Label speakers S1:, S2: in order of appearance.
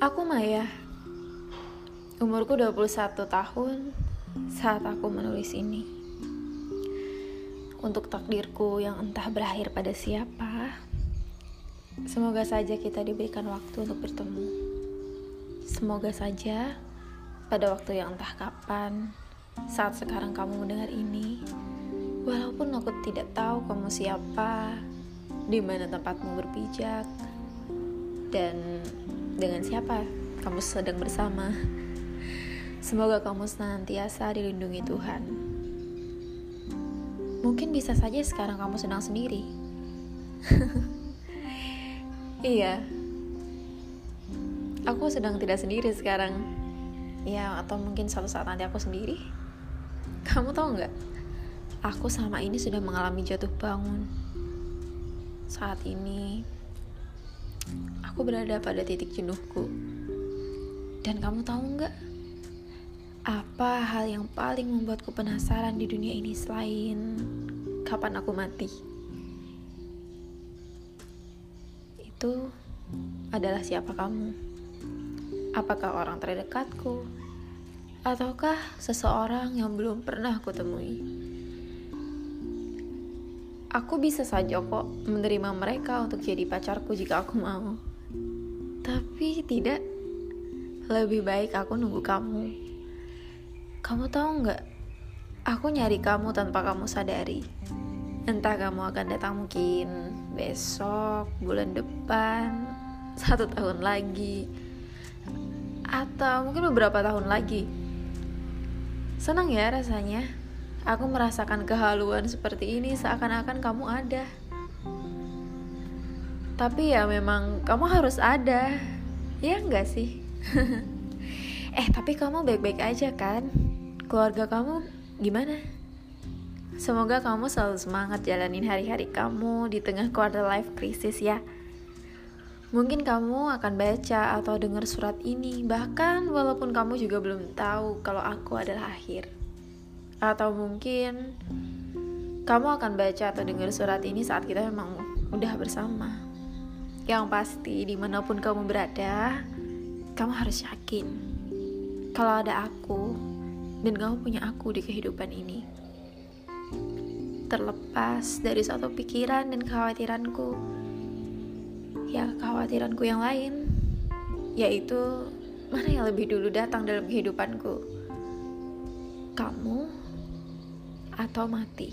S1: Aku Maya. Umurku 21 tahun saat aku menulis ini. Untuk takdirku yang entah berakhir pada siapa, semoga saja kita diberikan waktu untuk bertemu. Semoga saja pada waktu yang entah kapan, saat sekarang kamu mendengar ini, walaupun aku tidak tahu kamu siapa, di mana tempatmu berpijak, dan dengan siapa kamu sedang bersama. Semoga kamu senantiasa dilindungi Tuhan. Mungkin bisa saja sekarang kamu sedang sendiri. iya. Aku sedang tidak sendiri sekarang. Ya, atau mungkin suatu saat nanti aku sendiri. Kamu tahu nggak? Aku sama ini sudah mengalami jatuh bangun. Saat ini, aku berada pada titik jenuhku. Dan kamu tahu nggak? Apa hal yang paling membuatku penasaran di dunia ini selain kapan aku mati? Itu adalah siapa kamu? Apakah orang terdekatku? Ataukah seseorang yang belum pernah aku temui? Aku bisa saja kok menerima mereka untuk jadi pacarku jika aku mau. Tapi tidak, lebih baik aku nunggu kamu kamu tahu nggak? Aku nyari kamu tanpa kamu sadari. Entah kamu akan datang mungkin besok, bulan depan, satu tahun lagi, atau mungkin beberapa tahun lagi. Senang ya rasanya. Aku merasakan kehaluan seperti ini seakan-akan kamu ada. Tapi ya memang kamu harus ada. Ya enggak sih? eh, tapi kamu baik-baik aja kan? Keluarga kamu gimana? Semoga kamu selalu semangat jalanin hari-hari kamu di tengah quarter life crisis ya. Mungkin kamu akan baca atau dengar surat ini, bahkan walaupun kamu juga belum tahu kalau aku adalah akhir. Atau mungkin kamu akan baca atau dengar surat ini saat kita memang udah bersama. Yang pasti di mana pun kamu berada, kamu harus yakin kalau ada aku dan kamu punya aku di kehidupan ini. Terlepas dari suatu pikiran dan kekhawatiranku, ya kekhawatiranku yang lain, yaitu mana yang lebih dulu datang dalam kehidupanku, kamu atau mati.